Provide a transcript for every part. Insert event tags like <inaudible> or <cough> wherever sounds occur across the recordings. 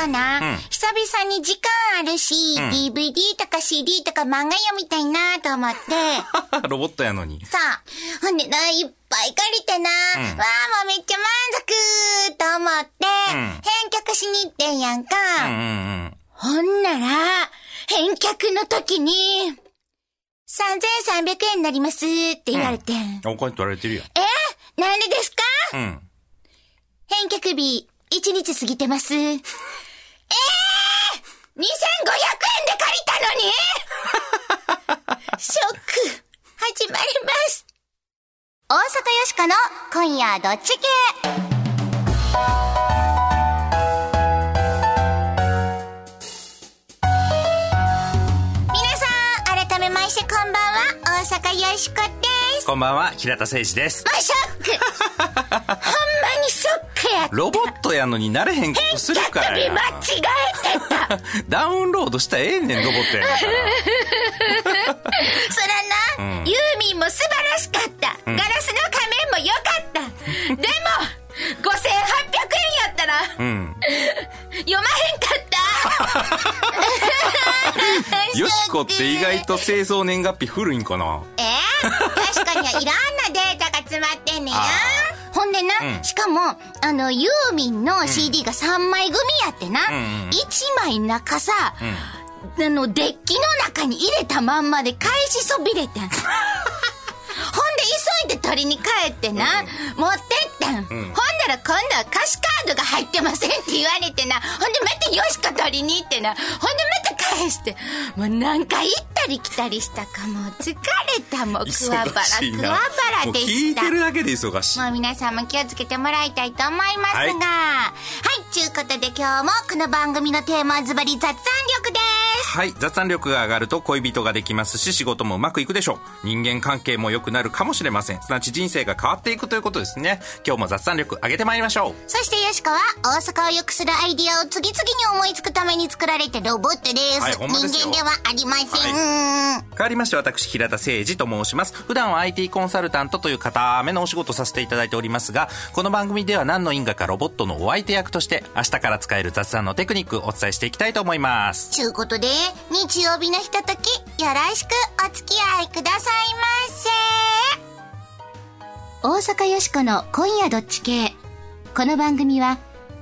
かな、うん久々に時間あるし、DVD とか CD とか漫画読みたいなと思って、<laughs> ロボットやのに。さあ、ほんでな、いっぱい借りてな、わあ、もうめっちゃ満足と思って、ん返却しに行ってんやんか。うんうんうん。ほんなら、返却の時に、3300円になりますって言われて、お金取られてるやん。え？なんでですか？うん。返却日、1日過ぎてます。ええー、!2500 円で借りたのに <laughs> ショック、始まります。大阪よしこの今夜どっち系？皆さん、改めましてこんばんは、大阪よしこです。こんばんは、平田誠二です。もうショック <laughs> やった。ロボットやのになれへんことするからや間違えてた。<laughs> ダウンロードしたらええねん、ロボットやから。そらな、ユーミンも素晴らしかった。ガラスの仮面も良かった。でも、5800円やったら、うん。読まへんかった。<laughs> よしこって意外と製造年月日古いんかなえー、確かにいろんなデータが詰まってんねんやあ。ほんでな、うん。しかも、あの、ユーミンの CD が3枚組やってな、んうん1枚中さ、あの、デッキの中に入れたまんまで返しそびれてん。<laughs> ほんで、急いで取りに帰ってな、持ってったん。ほんだら今度は歌詞カードが入ってませんって言われてな、ほんでまたよしこ取りに行ってな、ほんでまた返して、もう何回行ったり来たりしたかもう疲れたもう桑原、忙しいな。桑原もうで聞したいて。るだけで忙しい。もう皆さんも気をつけてもらいたいと思いますが。はいはい、ちゅうことで今日もこの番組のテーマはズバリ雑談力です。はい。雑談力が上がると恋人ができますし、仕事もうまくいくでしょう。人間関係も良くなるかもしれません。すなわち人生が変わっていくということですね。今日も雑談力上げてまいりましょう。そしてよしこは大阪を良くするアイディアを次々に思いつくために作られたロボットです。はい人間ではありません。変わりまして私、平田誠二と申します。普段は IT コンサルタントという固めのお仕事をさせていただいておりますが、この番組では何の因果かロボットのお相手役として、明日から使える雑談のテクニックをお伝えしていきたいと思います。ちゅうことで、日曜日のひととき、よろしくお付き合いくださいませ。大阪よしこの今夜どっち系。この番組は、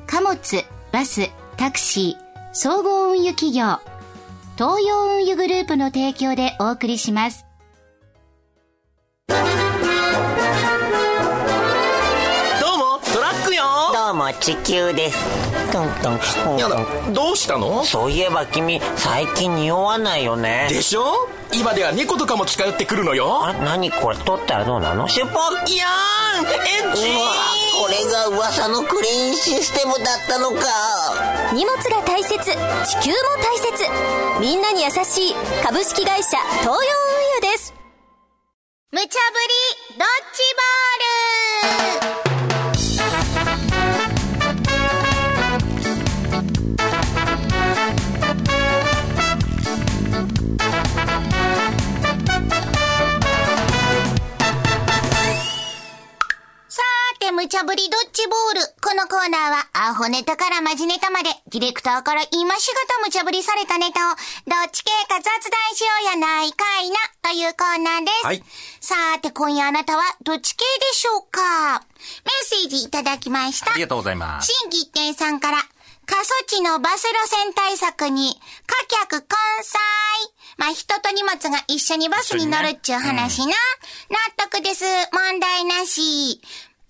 貨物、バス、タクシー、総合運輸企業、東洋運輸グループの提供でお送りします。どうもトラックよ。どうも地球です。トントン。トントンどうしたの？そういえば君最近匂わないよね。でしょ？今では猫とかも近寄ってくるのよ。あ何これ？取ったらどうなの？シュポッいやーんエッチうわこれが噂のクリーンシステムだったのか。荷物が大切地球も大切。みんなに優しい株式会社東洋運輸です。無茶ぶりドッジボール。無茶ぶりドッジボール。このコーナーは、アホネタからマジネタまで、ディレクターから今しがた無茶ぶりされたネタを、どっち系か雑談しようやないかいな、というコーナーです。はいさーて、今夜あなたは、どっち系でしょうかメッセージいただきました。ありがとうございます。新規一点さんから、過疎地のバス路線対策に、貨客混載。まあ、人と荷物が一緒にバスに乗るっちゅう話な。納得です。問題なし。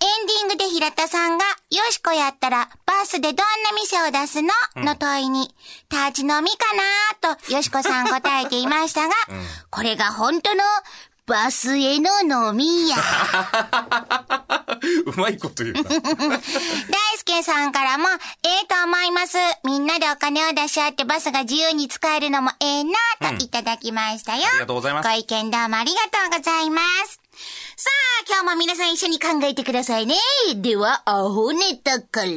エンディングで平田さんが、よしこやったら、バスでどんな店を出すの、の問いに、立ち飲みかな？と、よしこさん答えていましたが、<laughs> これが本当の、バスへの飲みや。<laughs> うまいこと言うな。<laughs> 大輔さんからも、ええと思います。みんなでお金を出し合ってバスが自由に使えるのもええなといただきましたよ。ありがとうございますご意見どうもありがとうございます。さあ、今日も皆さん一緒に考えてくださいね。では、アホネタから。1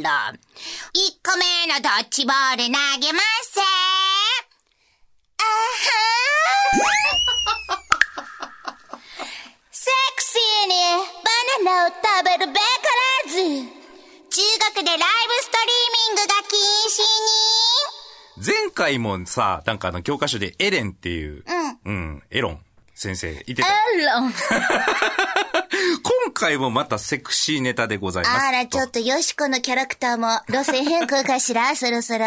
個目のドッジボール投げます。せあはー。セクシーにバナナを食べるべからず。中国でライブストリーミングが禁止に。前回もさ、なんかあの教科書でエレンっていう、うん、エロン先生いてた。あら。<laughs> 今回もまたセクシーネタでございます。あら、ちょっとよしこのキャラクターも路線変更かしら、<laughs> そろそろ。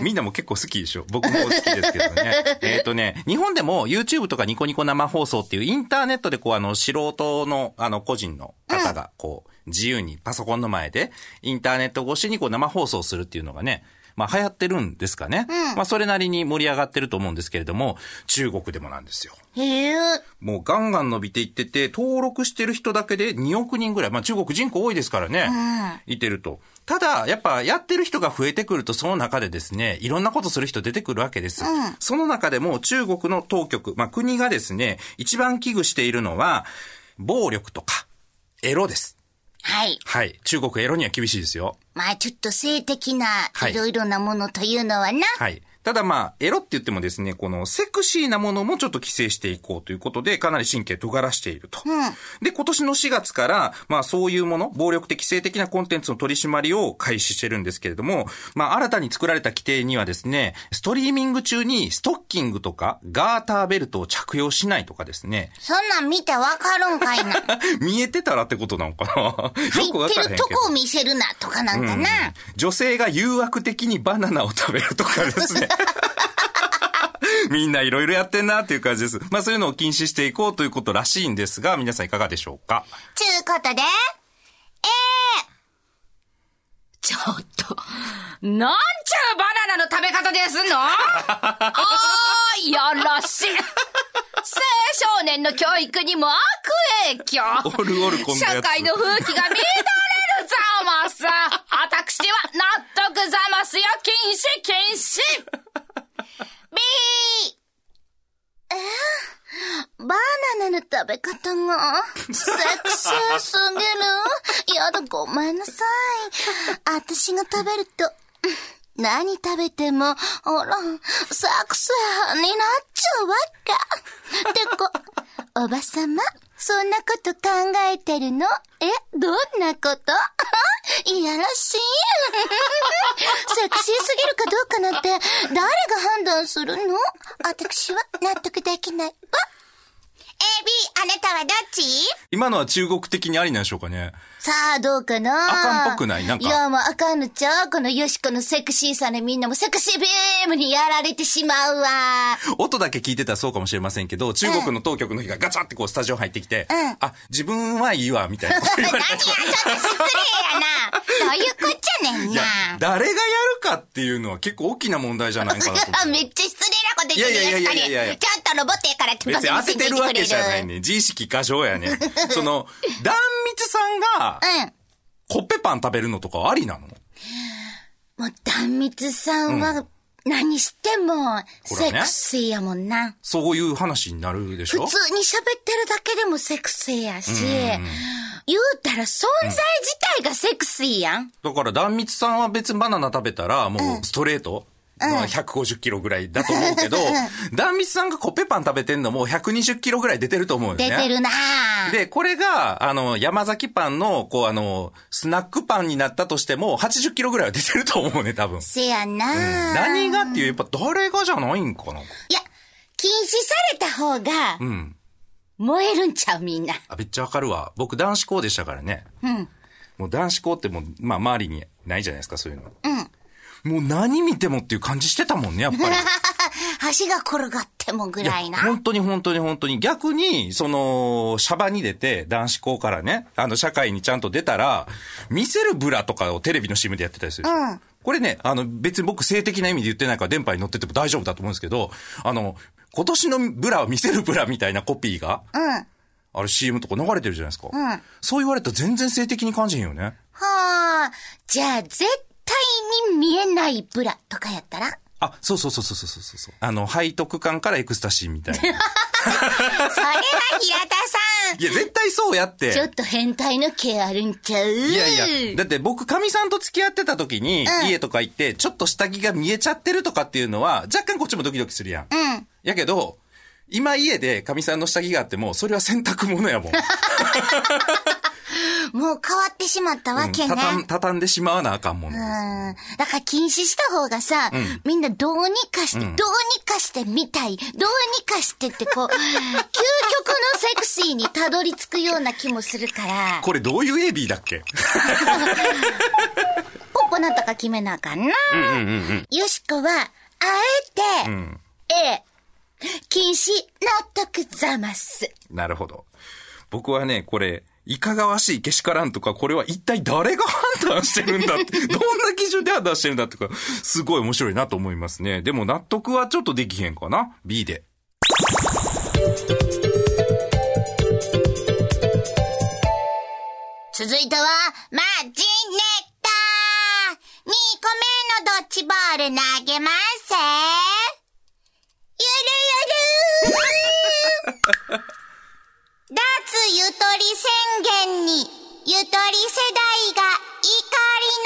みんなも結構好きでしょ？僕も好きですけどね。<laughs> えっとね、日本でも YouTube とかニコニコ生放送っていうインターネットでこうあの素人のあの個人の方がこう自由にパソコンの前でインターネット越しにこう生放送するっていうのがね、まあ流行ってるんですかね。まあそれなりに盛り上がってると思うんですけれども、中国でもなんですよ。へえ。もうガンガン伸びていってて、登録してる人だけで2億人ぐらい。まあ中国人口多いですからね。いてると。ただ、やっぱやってる人が増えてくると、その中でですね、いろんなことする人出てくるわけです。その中でも中国の当局、まあ国がですね、一番危惧しているのは、暴力とか、エロです。はい。はい。中国エロには厳しいですよ。まあちょっと性的なはいいろいろなものというのはな。はい。ただまあ、エロって言ってもですね、このセクシーなものもちょっと規制していこうということで、かなり神経尖らしていると。で、今年の4月から、まあそういうもの、暴力的、性的なコンテンツの取り締まりを開始してるんですけれども、まあ新たに作られた規定にはですね、ストリーミング中にストッキングとかガーターベルトを着用しないとかですね、そんなん見てわかるんかいな。<laughs> 見えてたらってことなのかな？よくわ入ってからへんけど。るとこを見せるなとかなんかな。女性が誘惑的にバナナを食べるとかですね。<laughs> みんないろいろやってんなっていう感じです。まあそういうのを禁止していこうということらしいんですが、皆さんいかがでしょうか？ちゅうことで、えちょっと、なんちゅうバナナの食べ方ですの？<laughs> あー、やらしい。青少年の教育にも悪影響。おるおる社会の風紀が乱れるざます。私は納得ざますよ、禁止、<laughs> 禁止。B! えー、バナナの食べ方が、セクシーすぎる。やだ、ごめんなさい。私が食べると、何食べても、ほら、セクシーになっちゃうわけ。てか、おばさま、そんなこと考えてるの、どんなこと？<laughs> いやらしい。<laughs> セクシーすぎるかどうかなんて、誰が判断するの？私は納得できないわ。A、B、あなたはどっち？今のは中国的にありなんでしょうかね。さあ、どうかな？あかんっぽくない？なんか。いや、もうあかんのちゃう？このよしこのセクシーさでみんなもセクシービームにやられてしまうわ。音だけ聞いてたらそうかもしれませんけど、中国の当局の人がガチャってこうスタジオ入ってきて、うん。あ、自分はいいわ、みたいなこと言 <laughs> 何や、われたちょっと失礼やな。どういうこっちゃねんいやな。、誰がやるかっていうのは結構大きな問題じゃないかなと思って。<laughs> めっちゃ失礼なこと言ってるいやいやいやいやいやいやちゃんとロボットやから別に当ててるわけじゃないね。自意識過剰やね。<laughs> その、断蜜さんが、うん。コッペパン食べるのとかありなの？もう、断蜜さんは、何しても、セねクシーやもんな。そういう話になるでしょ？普通に喋ってるだけでもセクシーやし、言うたら存在自体がセクシーやん。だから断蜜さんは別にバナナ食べたら、もうストレート、まあ150キロぐらいだと思うけど、<laughs> 断蜜さんがコッペパン食べてんのも120キロぐらい出てると思うよね。出てるなぁ。で、これが、あの、山崎パンの、こう、あの、スナックパンになったとしても、80キロぐらいは出てると思うね、多分。せやなぁ。何がっていう、やっぱ誰がじゃないんかな。いや、禁止された方がう、ん。燃えるんちゃうみんな。あ、めっちゃわかるわ。僕男子校でしたからね。うん。もう男子校ってもう、まあ周りにないじゃないですか、そういうの。うん。もう何見てもっていう感じしてたもんね、やっぱり。<laughs> 橋が転がってもぐらいな。本当に本当に本当に。逆に、その、シャバに出て、男子校からね、あの、社会にちゃんと出たら、見せるブラとかをテレビの CM でやってたりするでしょうんこれね、あの、別に僕性的な意味で言ってないから電波に乗ってても大丈夫だと思うんですけど、あの、今年のブラは見せるブラみたいなコピーが、うん。あれ CM とか流れてるじゃないですか。うんそう言われたら全然性的に感じへんよね。はあ、じゃあ絶対に見えないブラとかやったら？あ、そうそうそうそうそうそうそう。あの、背徳感からエクスタシーみたいな。<laughs> それは平田さんいや、絶対そうやって。ちょっと変態の毛あるんちゃう？いやいや、だって僕、かみさんと付き合ってた時に、うん家とか行って、ちょっと下着が見えちゃってるとかっていうのは、若干こっちもドキドキするやん。うん。やけど、今家でかみさんの下着があっても、それは洗濯物やもん。<laughs> もう変わってしまったわけね。畳ん、畳んでしまわなあかんものです。うん。だから禁止した方がさ、みんなどうにかして、どうにかしてみたい、どうにかしてってこう、<laughs> 究極のセクシーにたどり着くような気もするから、これどういう AB だっけ？ポッポなんとか決めなあかんな。よしこは、あえて、A、禁止納得ざます。なるほど。僕はね、これ、いかがわしいけしからんとか、これは一体誰が判断してるんだって、<laughs> どんな基準で判断してるんだとか、すごい面白いなと思いますね。でも納得はちょっとできへんかな ?B で。続いては、マジネット !2 個目のドッジボール投げますゆとり宣言に、ゆとり世代が怒り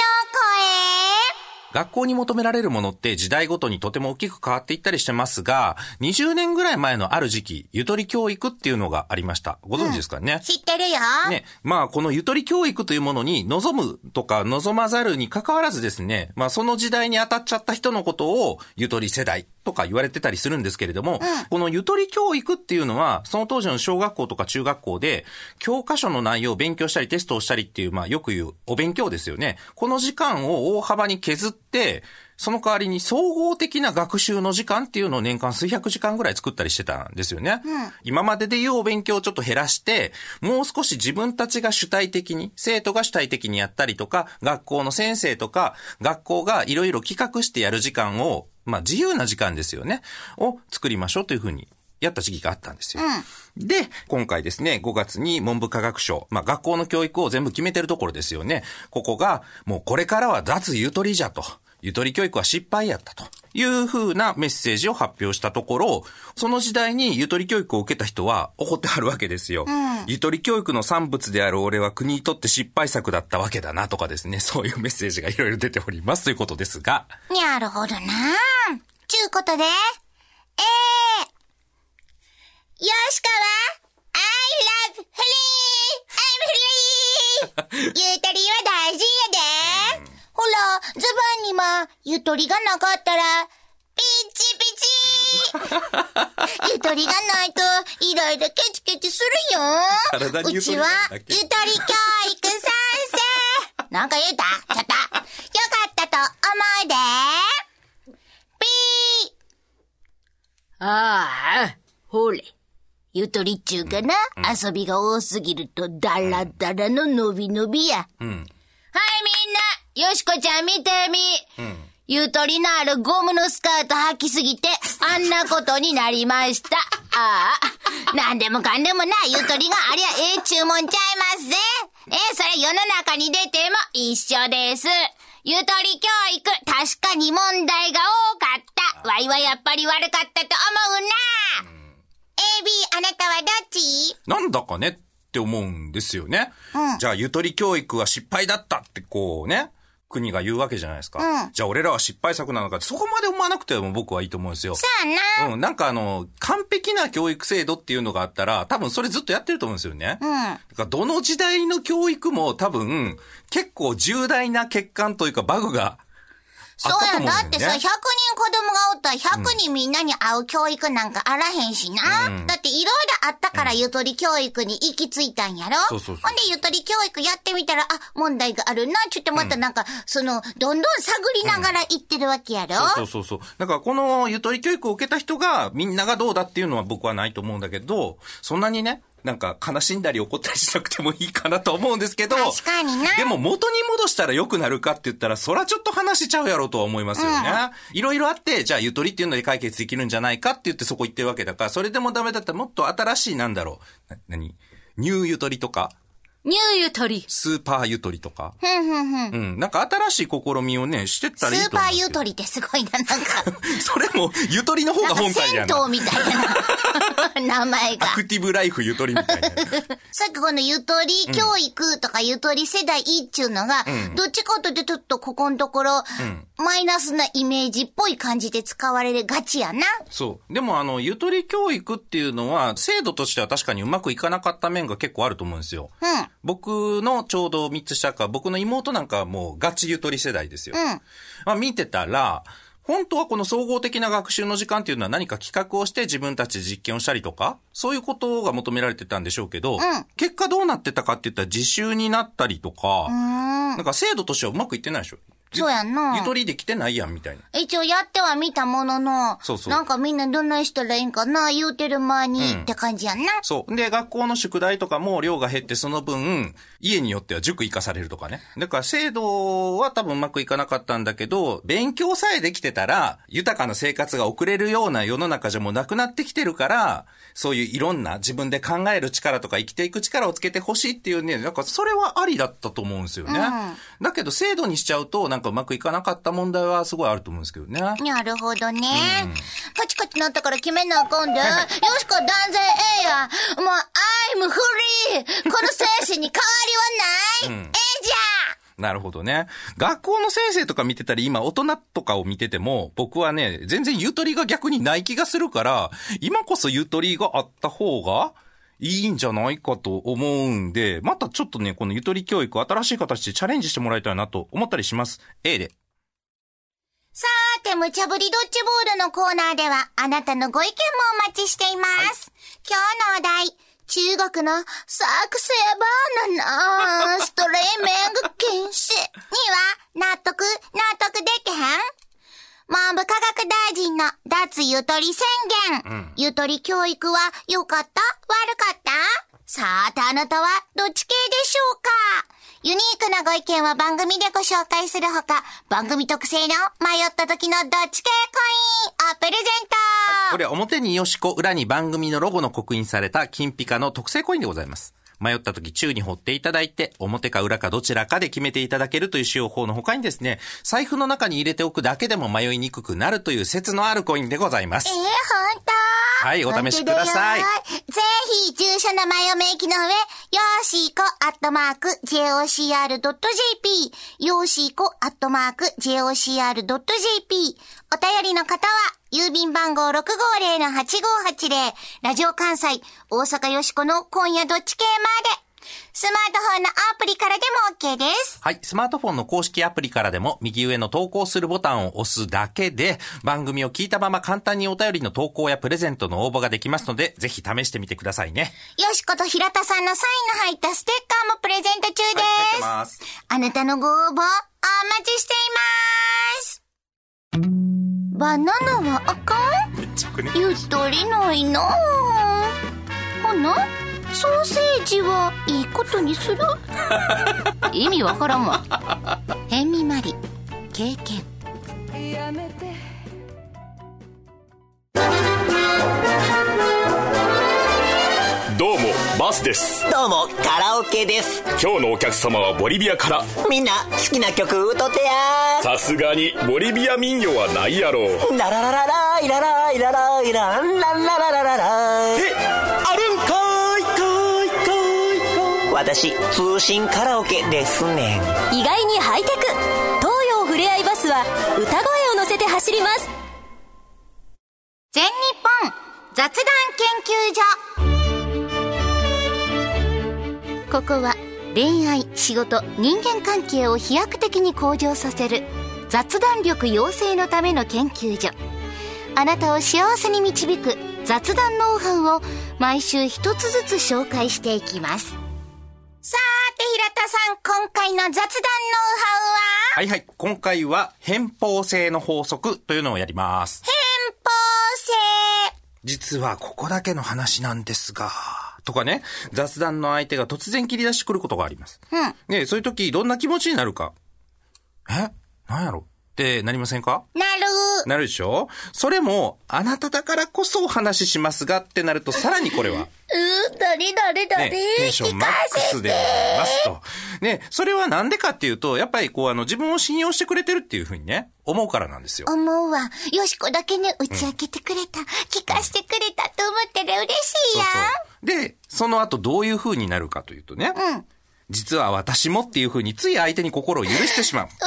学校に求められるものって時代ごとにとても大きく変わっていったりしてますが、20年ぐらい前のある時期、ゆとり教育っていうのがありました。ご存知ですかね、の声知ってるよ。ね。まあ、このゆとり教育というものに望むとか望まざるに関わらずですね、まあ、その時代に当たっちゃった人のことをゆとり世代とか言われてたりするんですけれども、このゆとり教育っていうのは、その当時の小学校とか中学校で、教科書の内容を勉強したりテストをしたりっていう、まあ、よく言うお勉強ですよね。この時間を大幅に削って、その代わりに総合的な学習の時間っていうのを年間数百時間ぐらい作ったりしてたんですよね。今までで言うお勉強をちょっと減らして、もう少し自分たちが主体的に、生徒が主体的にやったりとか、学校の先生とか、学校がいろいろ企画してやる時間を、まあ自由な時間ですよね。を作りましょうというふうにやった時期があったんですよ。で、今回ですね、5月に文部科学省、まあ学校の教育を全部決めてるところですよね。ここが、もうこれからは脱ゆとりじゃと。ゆとり教育は失敗やったという風なメッセージを発表したところ、その時代にゆとり教育を受けた人は怒ってはるわけですよ。ゆとり教育の産物である俺は国にとって失敗作だったわけだなとかですね、<laughs> そういうメッセージがいろいろ出ておりますということですが、なるほどなちゅうことで、えー、よしかは、I love free! I'm free! ゆ <laughs> は大事やで。ほら、ズボンにも、ゆとりがなかったら、ピチピチ <laughs> ゆとりがないと、いろいろケチケチするよ。うちはゆとり教育賛成 <laughs> なんか言うた？ちょっと。よかったと思うで。ピー。ああ、ほれ。ゆとりっちゅうかな、遊びが多すぎるとダラダラの伸び伸びや。はい、みんな、よしこちゃん見てみ。ゆとりのあるゴムのスカート履きすぎて、あんなことになりました。ああ、なんでもかんでもな、ゆとりがありゃええ注文ちゃいますぜ。ええ、それ世の中に出ても一緒です。ゆとり教育、確かに問題が多かった。わいはやっぱり悪かったと思うな。AB、あなたはどっち？なんだかねって思うんですよね。じゃあ、ゆとり教育は失敗だったってこうね、国が言うわけじゃないですか。じゃあ、俺らは失敗作なのかって、そこまで思わなくても僕はいいと思うんですよ。さあな。うん、なんかあの、完璧な教育制度っていうのがあったら、多分それずっとやってると思うんですよね。だからどの時代の教育も多分、結構重大な欠陥というかバグがあそうやん。だよね。だってさ、100人子供がおったら100人みんなに合う教育なんかあらへんしな。だっていろいろあったからゆとり教育に行き着いたんやろそうそうそうほんでゆとり教育やってみたら、あ、問題があるな。ちょっとまたなんか、その、どんどん探りながら行ってるわけやろ、そうそうそう。だからこのゆとり教育を受けた人がみんながどうだっていうのは僕はないと思うんだけど、そんなにね、なんか悲しんだり怒ったりしなくてもいいかなと思うんですけど、確かになでも元に戻したら良くなるかって言ったら、そらちょっと話しちゃうやろうとは思いますよね。いろいろあって、じゃあゆとりっていうので解決できるんじゃないかって言ってそこ行ってるわけだから、それでもダメだったらもっと新しいなんだろう。な、何？ニューゆとりとか、ニューゆとり。スーパーゆとりとか。ふんふんふん。うん。なんか新しい試みをね、してったらいいスーパーと思うんですよゆとりってすごいな、なんか。<laughs> それも、ゆとりの方が本体やな。銭湯みたいな <laughs> 名前がア。クティブライフゆとりみたいな。<laughs> さっきこのゆとり教育とかゆとり世代っちゅうのが、どっちかというとちょっとここのところ、マイナスなイメージっぽい感じで使われがちやな。そう。でもあの、ゆとり教育っていうのは、制度としては確かにうまくいかなかった面が結構あると思うんですよ。うん。僕のちょうど3つ下か、僕の妹なんかはもうガチゆとり世代ですよ。うんまあ見てたら、本当はこの総合的な学習の時間っていうのは何か企画をして自分たちで実験をしたりとか、そういうことが求められてたんでしょうけど、ん結果どうなってたかって言ったら自習になったりとか。なんか制度としてはうまくいってないでしょ。そうやんなゆとりできてないやんみたいな。一応やってはみたものの、そうそうなんかみんなどんなしたらいいんかな言うてる前に、うんって感じやんな。そう。で、学校の宿題とかも量が減ってその分、家によっては塾行かされるとかね。だから制度は多分うまくいかなかったんだけど、勉強さえできてたら、豊かな生活が送れるような世の中じゃもうなくなってきてるから、そういういろんな自分で考える力とか生きていく力をつけてほしいっていうね、なんかそれはありだったと思うんですよね。だけど制度にしちゃうと、なんかうまくいかなかった問題はすごいあると思うんですけどね。なるほどね。カチカチなったから決めなあかんで。よしこ断然ええや。もう、I'm free! この精神に変わりはない、ええじなるほどね。学校の先生とか見てたり、今大人とかを見てても、僕はね、全然ゆとりが逆にない気がするから、今こそゆとりがあった方が、いいんじゃないかと思うんで、またちょっとね、このゆとり教育新しい形でチャレンジしてもらいたいなと思ったりします。A で。さーて、無茶ぶりドッジボールのコーナーでは、あなたのご意見もお待ちしています。今日のお題、中国のサクセバナナ、ストレーメング禁止には、納得、納得できへん文部科学大臣の脱ゆとり宣言。ゆとり教育は良かった？悪かった？さあ、てあなたはどっち系でしょうか？ユニークなご意見は番組でご紹介するほか、番組特製の迷った時のどっち系コインをプレゼント、これ表によしこ、裏に番組のロゴの刻印された金ピカの特製コインでございます。迷った時宙に掘っていただいて、表か裏かどちらかで決めていただけるという使用法の他にですね、財布の中に入れておくだけでも迷いにくくなるという説のあるコインでございます。えー、。本当はいお試しください。ぜひ、住所名前を明記の上、よーしーこアットマーク jocr.jp、よーしーこアットマーク jocr.jp、お便りの方は、郵便番号650-8580、ラジオ関西、大阪よしこの今夜どっち系まで、スマートフォンのアプリからでも OK です。はい。スマートフォンの公式アプリからでも、右上の投稿するボタンを押すだけで、番組を聞いたまま簡単にお便りの投稿やプレゼントの応募ができますので、ぜひ試してみてくださいね。よしこと平田さんのサインの入ったステッカーもプレゼント中です。はい入ってますあなたのご応募、お待ちしています。バナナはあかん？めっちゃくね。ゆとりないなあほな、ソーセージはいいことにする？<laughs> 意味わからんわ。ヘンミマリ、経験。どうもバスです。どうもカラオケです。今日のお客様はボリビアから。みんな好きな曲歌ってやさすがにボリビア民謡はないやろララララライラライラライランランラララララえあるんかいかいかいかい。私通信カラオケですねん。意外にハイテク。東洋ふれあいバスは歌声を乗せて走ります。全日本雑談研究所ここは恋愛仕事人間関係を飛躍的に向上させる雑談力養成のための研究所。あなたを幸せに導く雑談ノウハウを毎週一つずつ紹介していきます。さーて平田さん今回の雑談ノウハウは？はいはい。今回は、偏方性の法則というのをやります。憲法性。実はここだけの話なんですが、とかね、雑談の相手が突然切り出してくることがあります。うん。ねそういう時どんな気持ちになるか。え？なんやろ？ってなりませんか？なるなるでしょ？それも、あなただからこそお話ししますがってなると、さらにこれは、うー誰誰誰、ね、テンションマックスでございますと。ね、それはなんでかっていうと、やっぱりこう、あの、自分を信用してくれてるっていうふうにね、思うからなんですよ。思うわ。よしこだけね、打ち明けてくれた、聞かしてくれたと思ったら嬉しいやん。そうそう。で、その後どういう風になるかというとね、うん。実は私もっていう風につい相手に心を許してしまう。わか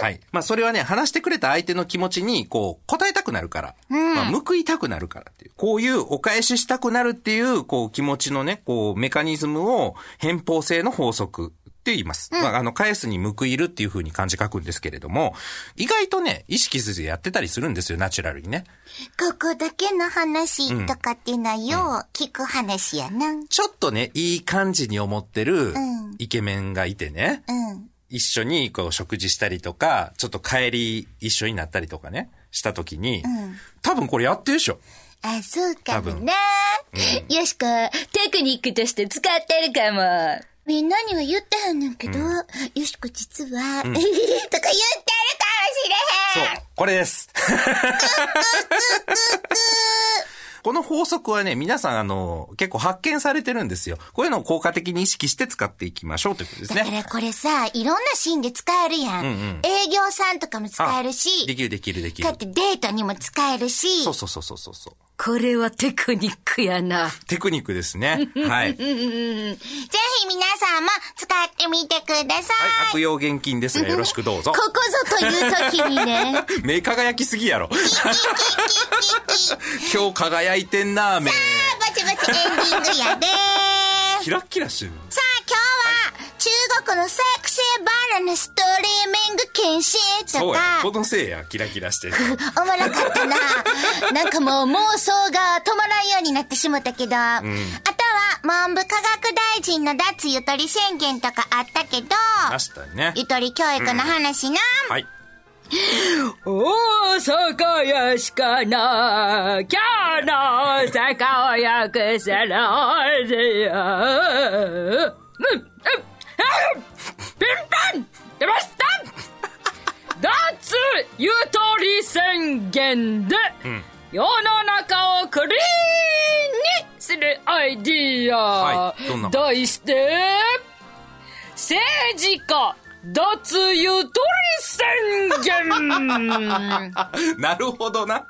はい。まあそれはね、話してくれた相手の気持ちに、こう、答えたくなるから。まあ、報いたくなるからっていう。こういうお返ししたくなるっていう、こう、気持ちのね、こう、メカニズムを、偏方性の法則。って言います。まあ、あの、返すに報いるっていう風に漢字書くんですけれども、意外とね、意識せずやってたりするんですよ、ナチュラルにね。ここだけの話とかっていうのはよう聞く話やな。ちょっとね、いい感じに思ってるんイケメンがいてね、うん。一緒にこう食事したりとか、ちょっと帰り一緒になったりとかね、した時に、多分これやってるでしょ。あ、そうかもな。よしこ、テクニックとして使ってるかも。みんなには言ってへんねんけど、よしこ実は、<laughs> とか言ってるかもしれへん。そう、これです。<laughs> この法則はね、皆さんあの、結構発見されてるんですよ。こういうのを効果的に意識して使っていきましょうということですね。だからこれさ、いろんなシーンで使えるやん。営業さんとかも使えるし、できるできるできるだっ。てデートにも使えるし、そうそうそうそうそう。これはテクニックやな。テクニックですね。はい。はい、ぜひ皆さんも使ってみてください。悪用現金ですがよろしくどうぞ。<laughs> ここぞという時にね、<laughs> 目輝きすぎやろ。<laughs> 今日輝いてんな、目。バチバチエンディングやでーキラッキラしてる。さあは、中国のセクシーバナナストリーミング禁止そうやとか。、このせいや、キラキラしてる。<laughs> おもろかったな。<laughs> なんかもう妄想が止まらんようになってしもたけど、あとは文部科学大臣の脱ゆとり宣言とかあったけど、ましたね。ゆとり教育の話な。はい。大阪やしかな、今日の大阪をよくするうん、ピンポン出ました脱ゆとり宣言で、世の中をクリーンにするアイディア。はいどんな題して、政治家脱ゆとり宣言 <laughs> なるほどな。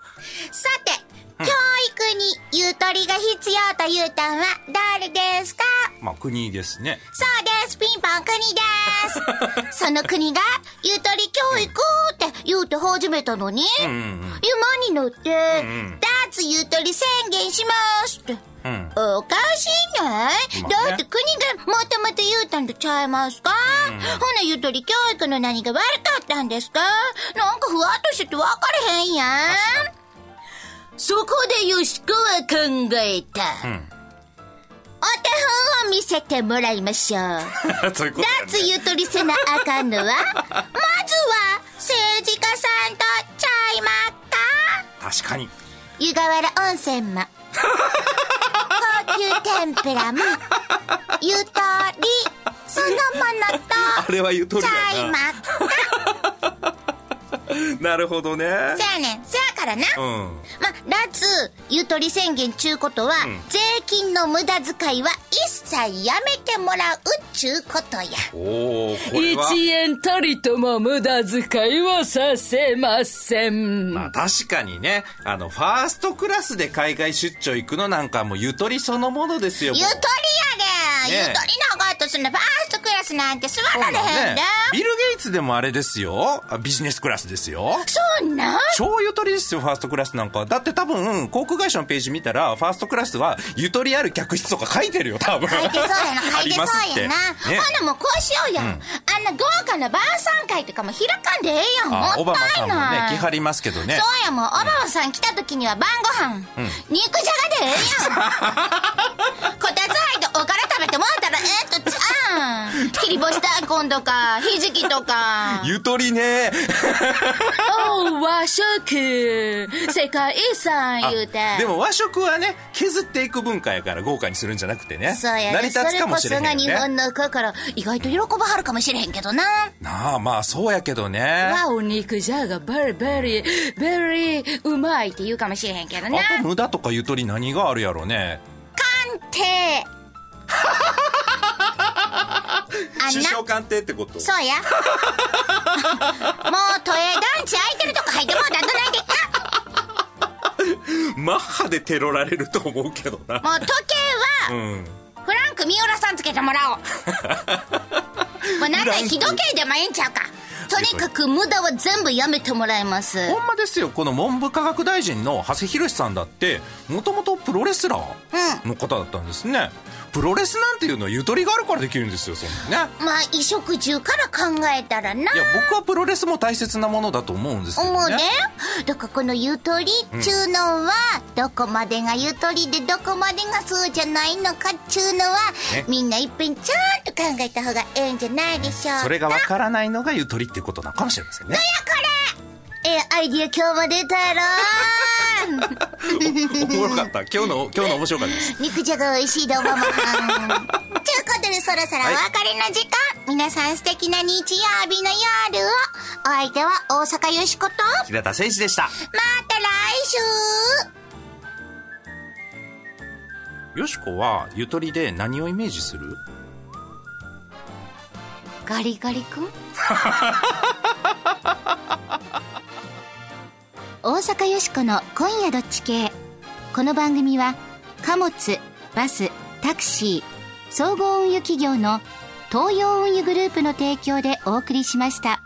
さて、教育にゆとりが必要というたんは誰ですか？まあ、国ですね。そうです、ピンポン国です。<laughs> その国が、ゆとり教育って言うて始めたのに、うんうに乗って、ん脱ゆとり宣言しますって。うん。おかしいない、まあね。だって国がもともと言うたんとちゃいますか、ほなゆとり教育の何が悪かったんですか？なんかふわっとしてて分かれへんやん。そこでよしこは考えた。んお手本を見せてもらいましょう。<laughs> そういうことだよね脱ゆとりせなあかんのは、<laughs> まずは政治家さんとちゃいまっか確かに。湯河原温泉も高級天ぷらもゆとりそのもの <laughs> あとれはゆとりちゃいだまっかな。<laughs> なるほどね。せやねんせやからな、うん。ま脱ゆとり宣言ちゅうことは、税金の無駄遣いは一切やめてもらうっちゅうことやおー、これは。一円たりとも無駄遣いはさせません。まあ確かにね、あの、ファーストクラスで海外出張行くのなんかもうゆとりそのものですよ。ゆとりやで、ねえゆとりなかったすんなファーストクラスなんて座られへんで、ビル・ゲイツでもあれですよ。あビジネスクラスですよ。そんなん？超ゆとりですよ、ファーストクラスなんか。だって多分、航空会社のページ見たら、ファーストクラスは、ゆとりある客室とか書いてるよ、多分。書いてそうやな、<laughs> 書いてそうやな。ねほなもうこうしようや。あんな豪華な晩餐会とかも開かんでええやん。もあったいない。オバマさんもね、来張りますけどね。そうやもう、オバマさん来た時には晩ご飯、肉じゃがでええやん。<laughs> こたつ入っておから食べてもらったらええとちゃうん。切り干し大根とか、ひじきとか。ゆとりね。お和食世界遺産言うて。でも和食はね、削っていく文化やから豪華にするんじゃなくてね。そうやね。成り立つかもしれへんよそれこそが日本ね。の心、意外と喜ばはるかもしれへんけどな。なあ、まあそうやけどね。わお肉じゃがベリーベリーベリーうまいって言うかもしれへんけどな。あと無駄とかゆとり何があるやろね。鑑定。<laughs> 首相官邸ってこと？そうや。もう都営団地空いてるとこ入ってもうたらどないで。<laughs> マッハでテロられると思うけどな。もう時計は、うん。フランク三浦さんつけてもらおう。<laughs> もうなんだ日時計でもええんちゃうか。そとにかく無駄は全部やめてもらいます。ほんまですよこの文部科学大臣の長谷博さんだってもともとプロレスラーの方だったんですね、プロレスなんていうのはゆとりがあるからできるんですよそんなねまあ、衣食住から考えたらな。いや僕はプロレスも大切なものだと思うんですけどね思うね。だからこのゆとりっちゅうのは、どこまでがゆとりでどこまでがそうじゃないのかっちゅうのは、ねみんないっぺんちゃんと考えた方がええんじゃないでしょうか。それがわからないのがゆとりっていうことなのかもしれませんね。ええアイディア今日も出たやろおもろかった。今日の今日の面白かったです。肉じゃが美味しいどうも。ということでそろそろお別れの時間。皆さん素敵な日曜日の夜。を。お相手は大阪よしこと。ま平田誠二でした。た来週。よしこはゆとりで何をイメージする？ガリガリ君？大阪よしこの「今夜どっち系」この番組は貨物バスタクシー総合運輸企業の東洋運輸グループの提供でお送りしました。